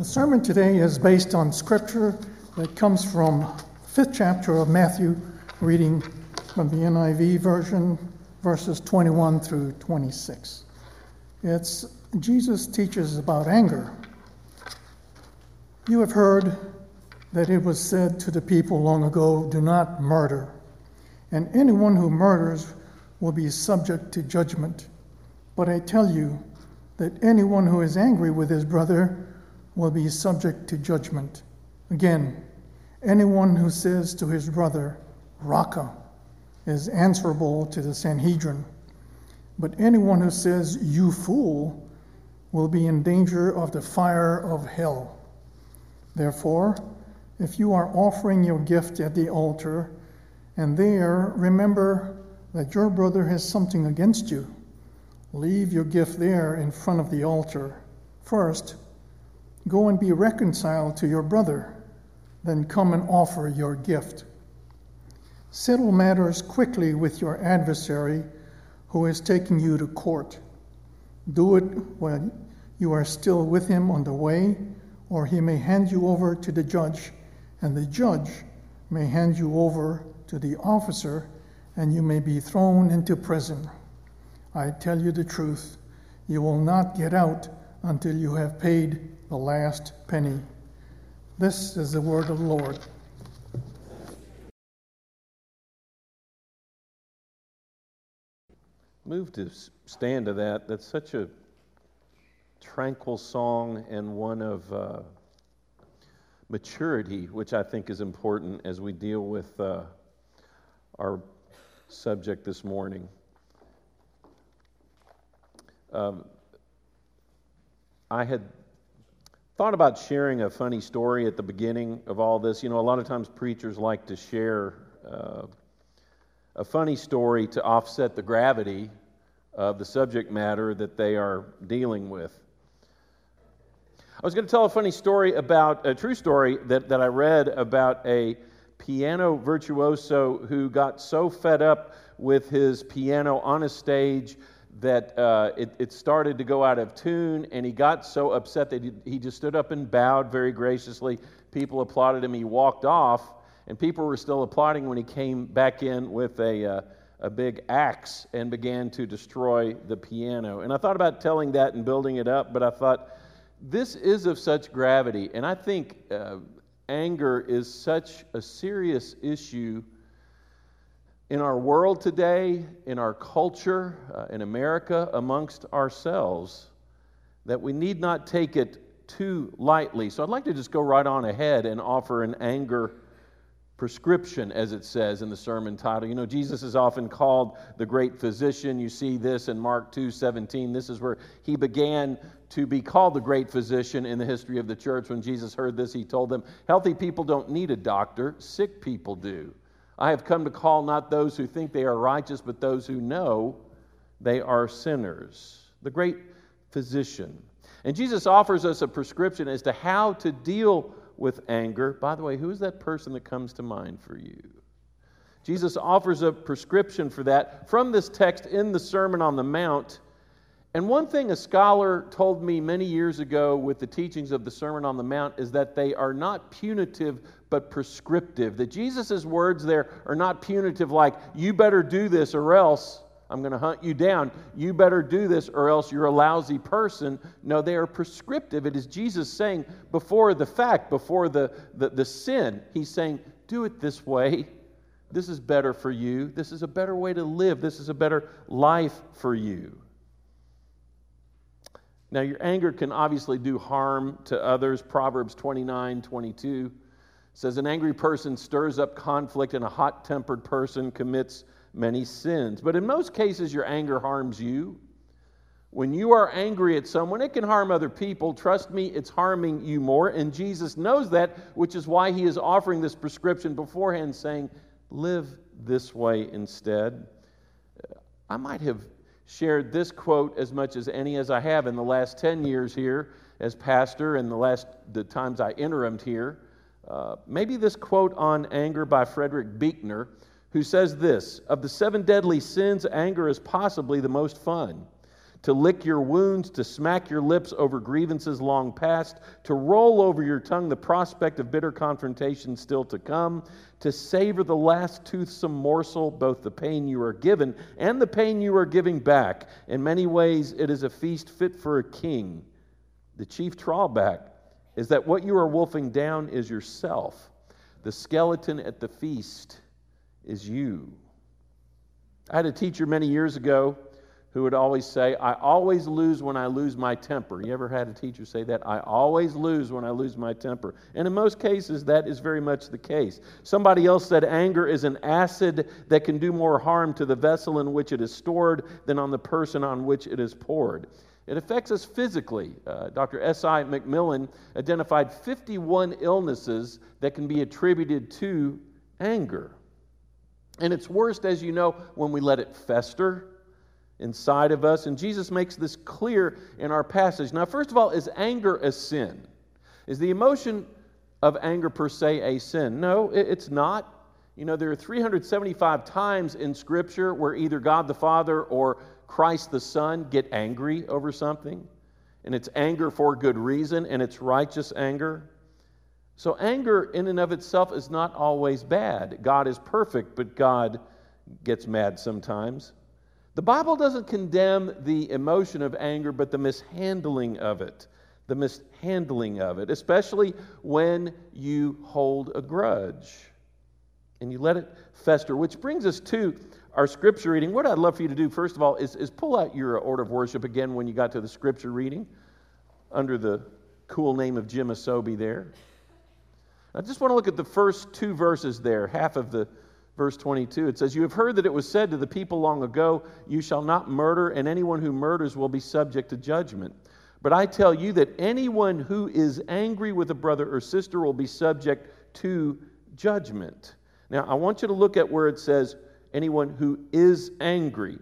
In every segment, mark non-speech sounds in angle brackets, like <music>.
The sermon today is based on scripture that comes from the fifth chapter of Matthew, reading from the NIV version, verses 21 through 26. It's Jesus teaches about anger. You have heard that it was said to the people long ago, Do not murder, and anyone who murders will be subject to judgment. But I tell you that anyone who is angry with his brother will be subject to judgment. Again, anyone who says to his brother, Raca, is answerable to the Sanhedrin. But anyone who says, You fool, will be in danger of the fire of hell. Therefore, if you are offering your gift at the altar, and there remember that your brother has something against you, leave your gift there in front of the altar. First, Go and be reconciled to your brother, then come and offer your gift. Settle matters quickly with your adversary who is taking you to court. Do it while you are still with him on the way, or he may hand you over to the judge, and the judge may hand you over to the officer, and you may be thrown into prison. I tell you the truth, you will not get out until you have paid the last penny. This is the word of the Lord. Move to stand to that. That's such a tranquil song and one of uh, maturity, which I think is important as we deal with uh, our subject this morning. Um, I had thought about sharing a funny story at the beginning of all this. You know, a lot of times preachers like to share uh, a funny story to offset the gravity of the subject matter that they are dealing with. I was going to tell a funny story about a true story that, that I read about a piano virtuoso who got so fed up with his piano on a stage that uh, it, it, started to go out of tune, and he got so upset that he, he, just stood up and bowed very graciously. People applauded him. He walked off, and people were still applauding when he came back in with a, uh, a big axe and began to destroy the piano. And I thought about telling that and building it up, but I thought, this is of such gravity, and I think uh, anger is such a serious issue in our world today, in our culture, uh, in America, amongst ourselves, that we need not take it too lightly. So I'd like to just go right on ahead and offer an anger prescription, as it says in the sermon title. You know, Jesus is often called the great physician. You see this in Mark 2 17. This is where he began to be called the great physician in the history of the church. When Jesus heard this, he told them, Healthy people don't need a doctor, sick people do. I have come to call not those who think they are righteous, but those who know they are sinners. The great physician. And Jesus offers us a prescription as to how to deal with anger. By the way, who is that person that comes to mind for you? Jesus offers a prescription for that from this text in the Sermon on the Mount. And one thing a scholar told me many years ago with the teachings of the Sermon on the Mount is that they are not punitive but prescriptive. That Jesus' words there are not punitive, like, you better do this or else I'm going to hunt you down. You better do this or else you're a lousy person. No, they are prescriptive. It is Jesus saying before the fact, before the, the, the sin, he's saying, do it this way. This is better for you. This is a better way to live. This is a better life for you. Now, your anger can obviously do harm to others. Proverbs 29 22 says, An angry person stirs up conflict, and a hot tempered person commits many sins. But in most cases, your anger harms you. When you are angry at someone, it can harm other people. Trust me, it's harming you more. And Jesus knows that, which is why he is offering this prescription beforehand, saying, Live this way instead. I might have shared this quote as much as any as I have in the last 10 years here as pastor and the last the times I interimed here. Uh, maybe this quote on anger by Frederick Buechner, who says this Of the seven deadly sins, anger is possibly the most fun. To lick your wounds, to smack your lips over grievances long past, to roll over your tongue the prospect of bitter confrontation still to come, to savor the last toothsome morsel, both the pain you are given and the pain you are giving back. In many ways, it is a feast fit for a king. The chief drawback is that what you are wolfing down is yourself. The skeleton at the feast is you. I had a teacher many years ago who would always say, I always lose when I lose my temper. You ever had a teacher say that? I always lose when I lose my temper. And in most cases, that is very much the case. Somebody else said, Anger is an acid that can do more harm to the vessel in which it is stored than on the person on which it is poured. It affects us physically. Uh, Dr. S.I. McMillen identified 51 illnesses that can be attributed to anger. And it's worst, as you know, when we let it fester inside of us. And Jesus makes this clear in our passage. Now, first of all, is anger a sin? Is the emotion of anger per se a sin? No, it's not. You know, there are 375 times in Scripture where either God the Father or Christ the Son get angry over something. And it's anger for good reason, and it's righteous anger. So, anger in and of itself is not always bad. God is perfect, but God gets mad sometimes. The Bible doesn't condemn the emotion of anger, but the mishandling of it. The mishandling of it, especially when you hold a grudge and you let it fester. Which brings us to our scripture reading. What I'd love for you to do, first of all, is, is pull out your order of worship again when you got to the scripture reading under the cool name of Jim Asobi there. I just want to look at the first two verses there, half of the verse 22. It says, You have heard that it was said to the people long ago, You shall not murder, and anyone who murders will be subject to judgment. But I tell you that anyone who is angry with a brother or sister will be subject to judgment. Now, I want you to look at where it says, anyone who is angry.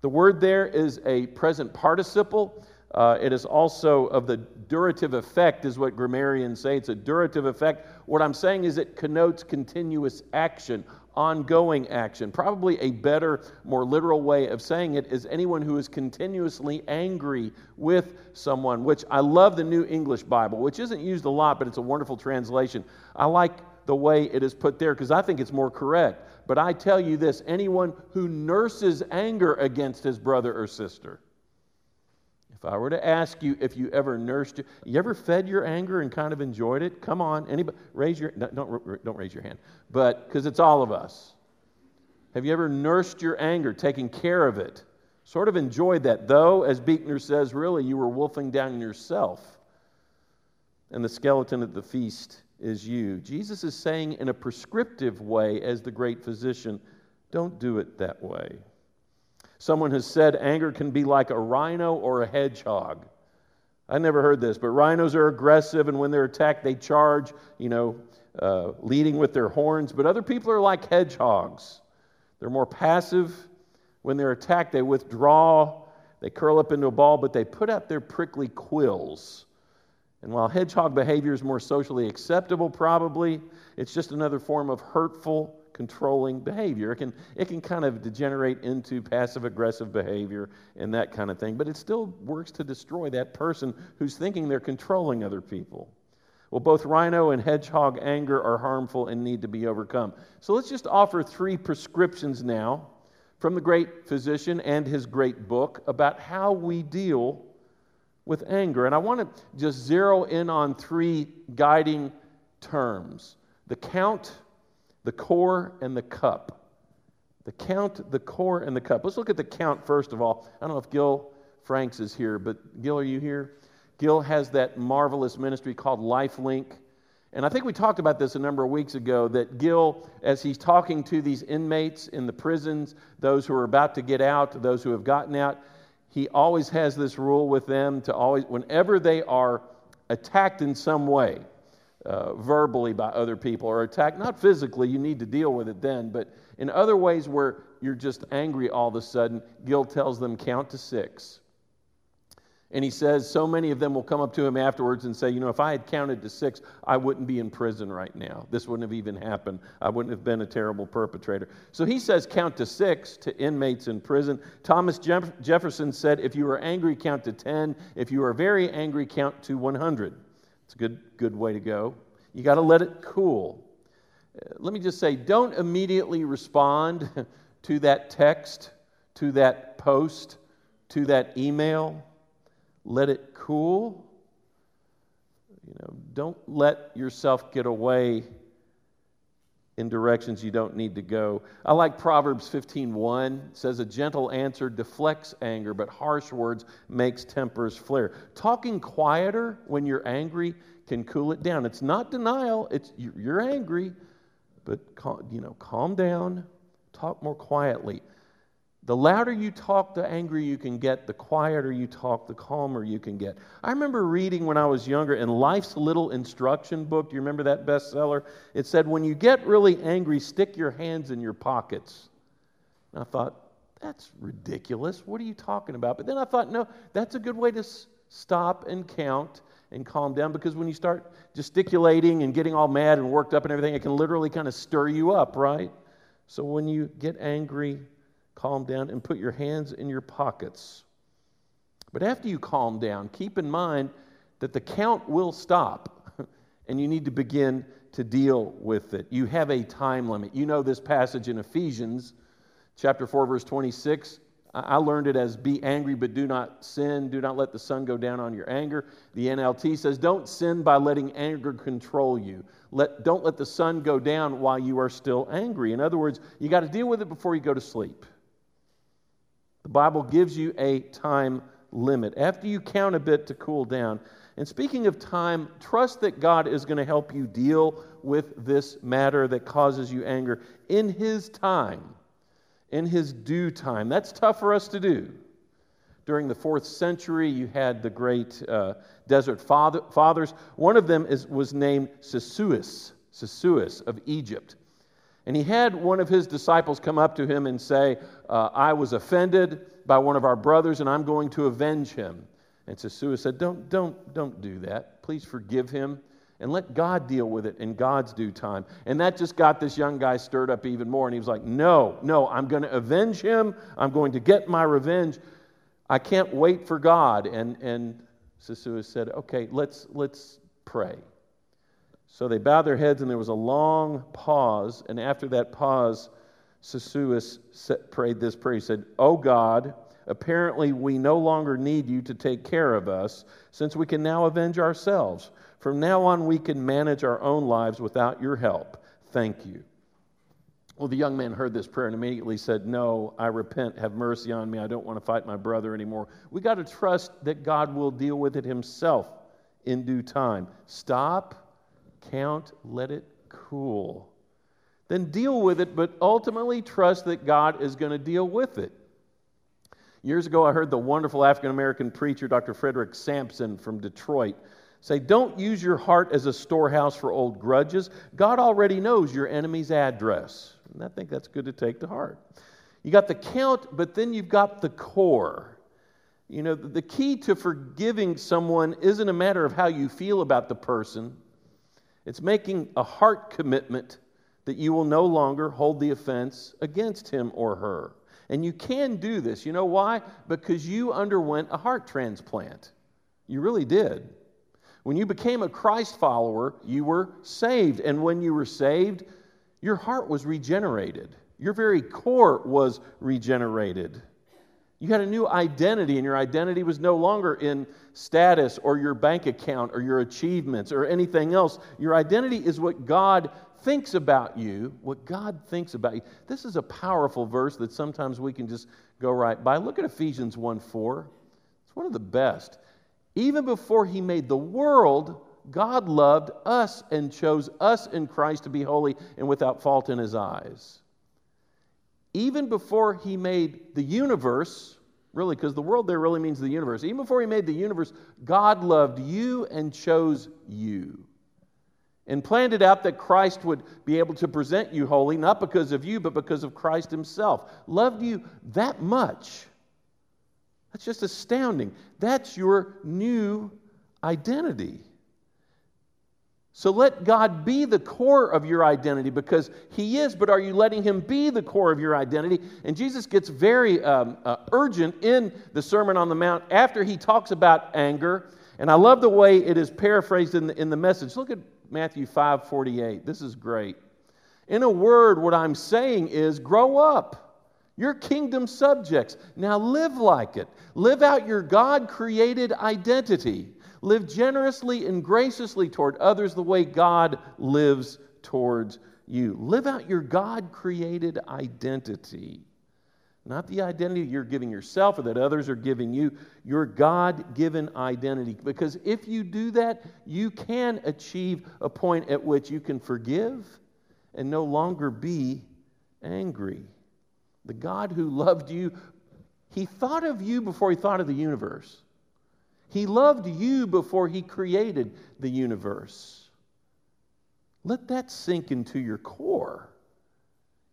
The word there is a present participle. Uh, it is also of the durative effect, is what grammarians say. It's a durative effect. What I'm saying is it connotes continuous action, ongoing action. Probably a better, more literal way of saying it is anyone who is continuously angry with someone, which I love the New English Bible, which isn't used a lot, but it's a wonderful translation. I like the way it is put there because I think it's more correct. But I tell you this anyone who nurses anger against his brother or sister, if I were to ask you if you ever nursed, you ever fed your anger and kind of enjoyed it? Come on, anybody, raise your, don't, don't raise your hand, but because it's all of us. Have you ever nursed your anger, taken care of it? Sort of enjoyed that, though, as Buechner says, really, you were wolfing down yourself. And the skeleton at the feast is you. Jesus is saying in a prescriptive way, as the great physician, don't do it that way. Someone has said anger can be like a rhino or a hedgehog. I never heard this, but rhinos are aggressive, and when they're attacked, they charge, you know, uh, leading with their horns. But other people are like hedgehogs. They're more passive. When they're attacked, they withdraw, they curl up into a ball, but they put out their prickly quills. And while hedgehog behavior is more socially acceptable, probably, it's just another form of hurtful controlling behavior. It can, it can kind of degenerate into passive aggressive behavior and that kind of thing, but it still works to destroy that person who's thinking they're controlling other people. Well, both rhino and hedgehog anger are harmful and need to be overcome. So let's just offer three prescriptions now from the great physician and his great book about how we deal with anger. And I want to just zero in on three guiding terms the count, the core and the cup. The count, the core, and the cup. Let's look at the count first of all. I don't know if Gil Franks is here, but Gil, are you here? Gil has that marvelous ministry called Lifelink. And I think we talked about this a number of weeks ago that Gil, as he's talking to these inmates in the prisons, those who are about to get out, those who have gotten out, he always has this rule with them to always, whenever they are attacked in some way, uh, verbally by other people or attacked, not physically, you need to deal with it then, but in other ways where you're just angry all of a sudden, Gil tells them count to six. And he says, so many of them will come up to him afterwards and say, You know, if I had counted to six, I wouldn't be in prison right now. This wouldn't have even happened. I wouldn't have been a terrible perpetrator. So he says, Count to six to inmates in prison. Thomas Jeff- Jefferson said, If you are angry, count to 10. If you are very angry, count to 100. It's a good, good way to go. You got to let it cool. Uh, let me just say, don't immediately respond <laughs> to that text, to that post, to that email let it cool. You know, don't let yourself get away in directions you don't need to go. I like Proverbs 15:1 says a gentle answer deflects anger, but harsh words makes tempers flare. Talking quieter when you're angry can cool it down. It's not denial, it's you're angry, but you know, calm down, talk more quietly. The louder you talk, the angrier you can get. The quieter you talk, the calmer you can get. I remember reading when I was younger in Life's Little Instruction book. Do you remember that bestseller? It said, When you get really angry, stick your hands in your pockets. And I thought, That's ridiculous. What are you talking about? But then I thought, No, that's a good way to s- stop and count and calm down because when you start gesticulating and getting all mad and worked up and everything, it can literally kind of stir you up, right? So when you get angry, calm down and put your hands in your pockets. But after you calm down, keep in mind that the count will stop <laughs> and you need to begin to deal with it. You have a time limit. You know this passage in Ephesians chapter 4 verse 26. I learned it as be angry but do not sin. Do not let the sun go down on your anger. The NLT says don't sin by letting anger control you. Let, don't let the sun go down while you are still angry. In other words, you got to deal with it before you go to sleep. The Bible gives you a time limit. After you count a bit to cool down. And speaking of time, trust that God is going to help you deal with this matter that causes you anger in His time, in His due time. That's tough for us to do. During the fourth century, you had the great uh, desert father, fathers. One of them is, was named Sisoes, Sisoes of Egypt. And he had one of his disciples come up to him and say, uh, I was offended by one of our brothers and I'm going to avenge him. And Sisoes said, don't, don't, don't do that. Please forgive him and let God deal with it in God's due time. And that just got this young guy stirred up even more. And he was like, No, no, I'm going to avenge him. I'm going to get my revenge. I can't wait for God. And, and Sisoes said, Okay, let's, let's pray. So they bowed their heads, and there was a long pause. And after that pause, Sisoes prayed this prayer. He said, Oh God, apparently we no longer need you to take care of us, since we can now avenge ourselves. From now on, we can manage our own lives without your help. Thank you. Well, the young man heard this prayer and immediately said, No, I repent. Have mercy on me. I don't want to fight my brother anymore. We got to trust that God will deal with it himself in due time. Stop count, let it cool. Then deal with it, but ultimately trust that God is going to deal with it. Years ago, I heard the wonderful African American preacher, Dr. Frederick Sampson from Detroit, say, Don't use your heart as a storehouse for old grudges. God already knows your enemy's address. And I think that's good to take to heart. You got the count, but then you've got the core. You know, the key to forgiving someone isn't a matter of how you feel about the person, it's making a heart commitment that you will no longer hold the offense against him or her. And you can do this. You know why? Because you underwent a heart transplant. You really did. When you became a Christ follower, you were saved. And when you were saved, your heart was regenerated. Your very core was regenerated. You had a new identity, and your identity was no longer in status or your bank account or your achievements or anything else. Your identity is what God thinks about you, what God thinks about you. This is a powerful verse that sometimes we can just go right by. Look at Ephesians 1 4. It's one of the best. Even before he made the world, God loved us and chose us in Christ to be holy and without fault in his eyes even before he made the universe, really, because the world there really means the universe, even before he made the universe, God loved you and chose you. And planned it out that Christ would be able to present you holy, not because of you, but because of Christ himself. Loved you that much That's just astounding. That's your new identity. So let God be the core of your identity because He is, but are you letting Him be the core of your identity? And Jesus gets very um, uh, urgent in the Sermon on the Mount after He talks about anger. And I love the way it is paraphrased in the, in the message. Look at Matthew 5 48. This is great. In a word, what I'm saying is grow up. You're kingdom subjects. Now live like it. Live out your God created identity. Live generously and graciously toward others the way God lives towards you. Live out your God created identity. Not the identity you're giving yourself or that others are giving you, your God given identity. Because if you do that, you can achieve a point at which you can forgive and no longer be angry. The God who loved you, He thought of you before He thought of the universe. He loved you before He created the universe. Let that sink into your core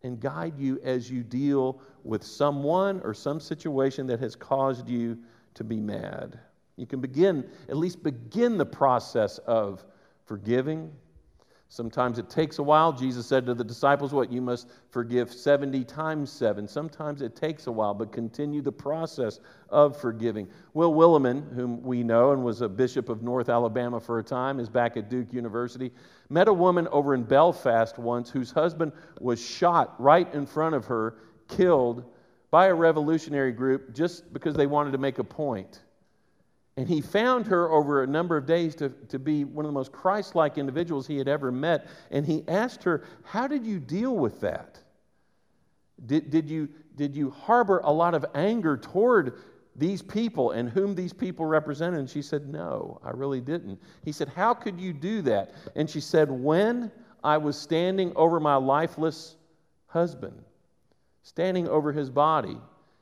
and guide you as you deal with someone or some situation that has caused you to be mad. You can begin, at least begin the process of forgiving Sometimes it takes a while. Jesus said to the disciples, What? You must forgive 70 times 7. Sometimes it takes a while, but continue the process of forgiving. Will Willimon, whom we know and was a bishop of North Alabama for a time, is back at Duke University, met a woman over in Belfast once whose husband was shot right in front of her, killed by a revolutionary group just because they wanted to make a point. And he found her over a number of days to, to be one of the most Christ like individuals he had ever met. And he asked her, How did you deal with that? Did, did, you, did you harbor a lot of anger toward these people and whom these people represented? And she said, No, I really didn't. He said, How could you do that? And she said, When I was standing over my lifeless husband, standing over his body,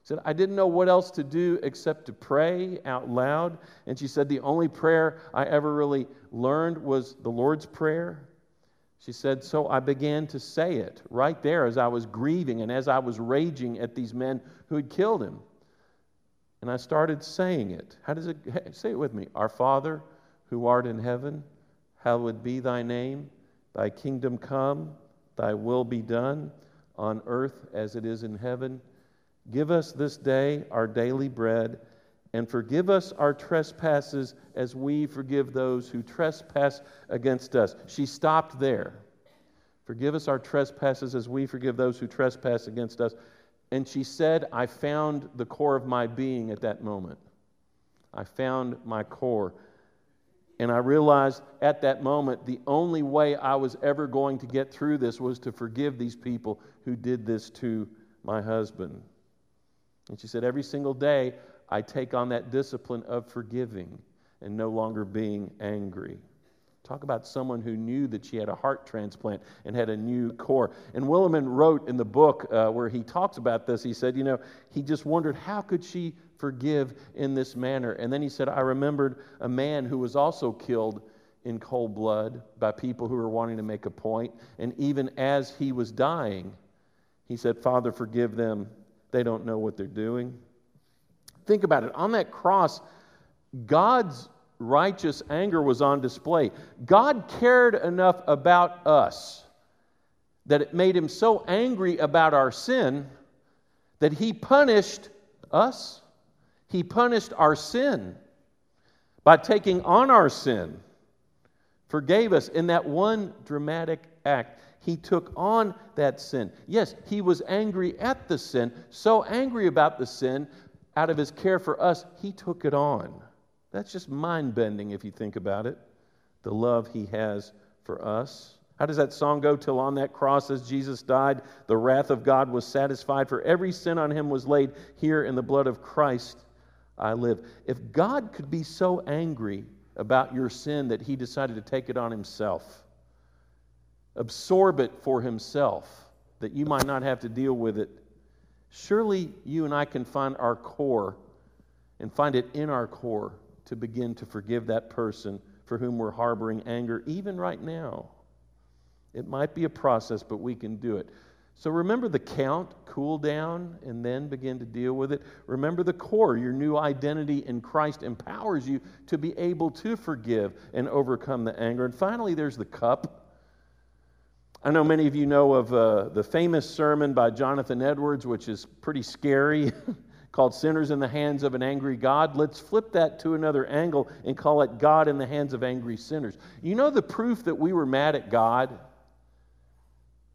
said, I didn't know what else to do except to pray out loud. And she said, The only prayer I ever really learned was the Lord's Prayer. She said, So I began to say it right there as I was grieving and as I was raging at these men who had killed him. And I started saying it. How does it say it with me? Our Father who art in heaven, hallowed be thy name. Thy kingdom come, thy will be done on earth as it is in heaven. Give us this day our daily bread, and forgive us our trespasses as we forgive those who trespass against us. She stopped there. Forgive us our trespasses as we forgive those who trespass against us. And she said, I found the core of my being at that moment. I found my core. And I realized at that moment the only way I was ever going to get through this was to forgive these people who did this to my husband. And she said, Every single day, I take on that discipline of forgiving and no longer being angry. Talk about someone who knew that she had a heart transplant and had a new core. And Willimon wrote in the book uh, where he talks about this, he said, you know, he just wondered how could she forgive in this manner? And then he said, I remembered a man who was also killed in cold blood by people who were wanting to make a point. And even as he was dying, he said, Father, forgive them they don't know what they're doing. Think about it. On that cross, God's righteous anger was on display. God cared enough about us that it made him so angry about our sin that he punished us. He punished our sin by taking on our sin, forgave us in that one dramatic act. He took on that sin. Yes, he was angry at the sin, so angry about the sin, out of his care for us, he took it on. That's just mind bending if you think about it. The love he has for us. How does that song go? Till on that cross, as Jesus died, the wrath of God was satisfied, for every sin on him was laid. Here in the blood of Christ, I live. If God could be so angry about your sin that he decided to take it on himself, absorb it for himself, that you might not have to deal with it. Surely you and I can find our core and find it in our core to begin to forgive that person for whom we're harboring anger, even right now. It might be a process, but we can do it. So remember the count, cool down, and then begin to deal with it. Remember the core. Your new identity in Christ empowers you to be able to forgive and overcome the anger. And finally, there's the cup. I know many of you know of uh, the famous sermon by Jonathan Edwards, which is pretty scary, <laughs> called Sinners in the Hands of an Angry God. Let's flip that to another angle and call it God in the Hands of Angry Sinners. You know the proof that we were mad at God?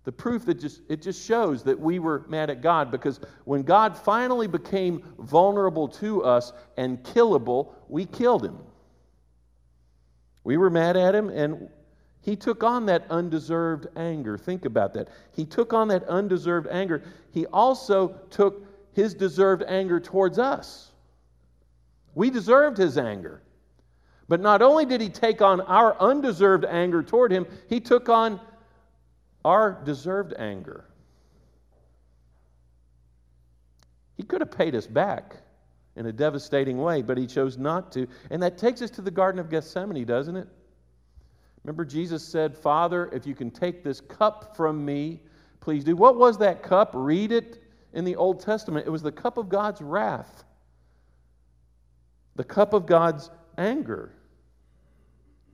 The proof that just it just shows that we were mad at God because when God finally became vulnerable to us and killable, we killed him. We were mad at him and he took on that undeserved anger. Think about that. He took on that undeserved anger. He also took his deserved anger towards us. We deserved his anger. But not only did he take on our undeserved anger toward him, he took on our deserved anger. He could have paid us back in a devastating way, but he chose not to. And that takes us to the Garden of Gethsemane, doesn't it? Remember, Jesus said, Father, if you can take this cup from me, please do. What was that cup? Read it in the Old Testament. It was the cup of God's wrath, the cup of God's anger.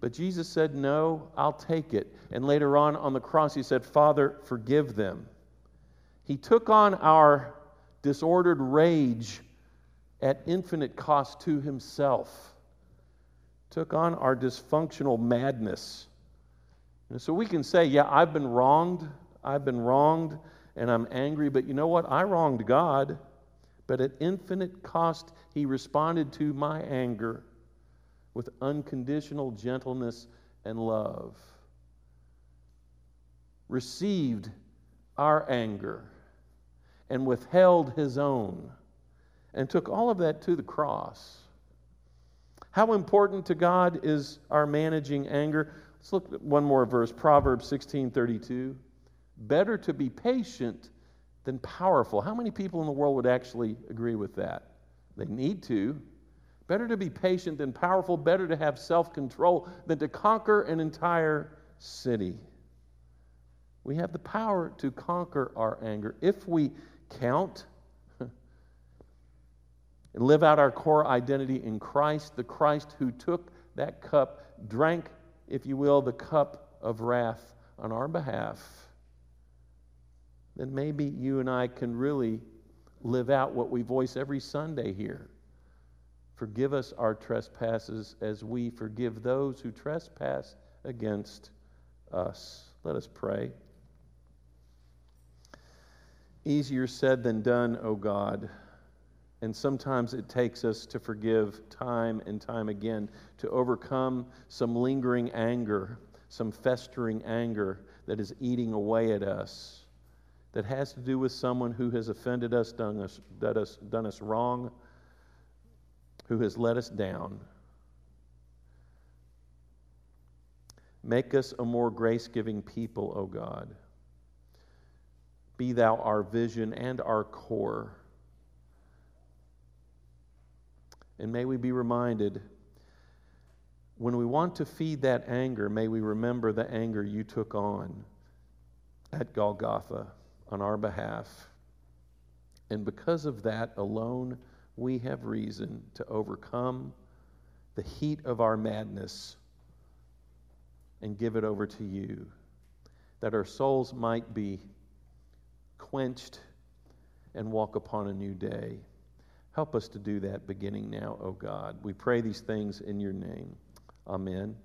But Jesus said, No, I'll take it. And later on on the cross, he said, Father, forgive them. He took on our disordered rage at infinite cost to himself, took on our dysfunctional madness. And so we can say, Yeah, I've been wronged. I've been wronged and I'm angry, but you know what? I wronged God. But at infinite cost, he responded to my anger with unconditional gentleness and love, received our anger and withheld his own, and took all of that to the cross. How important to God is our managing anger? Let's look at one more verse, Proverbs 16:32. Better to be patient than powerful. How many people in the world would actually agree with that? They need to. Better to be patient than powerful, better to have self control than to conquer an entire city. We have the power to conquer our anger if we count live out our core identity in Christ, the Christ who took that cup, drank, if you will, the cup of wrath on our behalf. Then maybe you and I can really live out what we voice every Sunday here Forgive us our trespasses as we forgive those who trespass against us. Let us pray. Easier said than done, O God. And sometimes it takes us to forgive time and time again, to overcome some lingering anger, some festering anger that is eating away at us, that has to do with someone who has offended us, done us, done us, done us wrong who has let us down. Make us a more grace giving people, O God. Be thou our vision and our core. And may we be reminded when we want to feed that anger, may we remember the anger you took on at Golgotha on our behalf. And because of that alone, we have reason to overcome the heat of our madness and give it over to you, that our souls might be quenched and walk upon a new day. Help us to do that beginning now, O God. We pray these things in your name. Amen.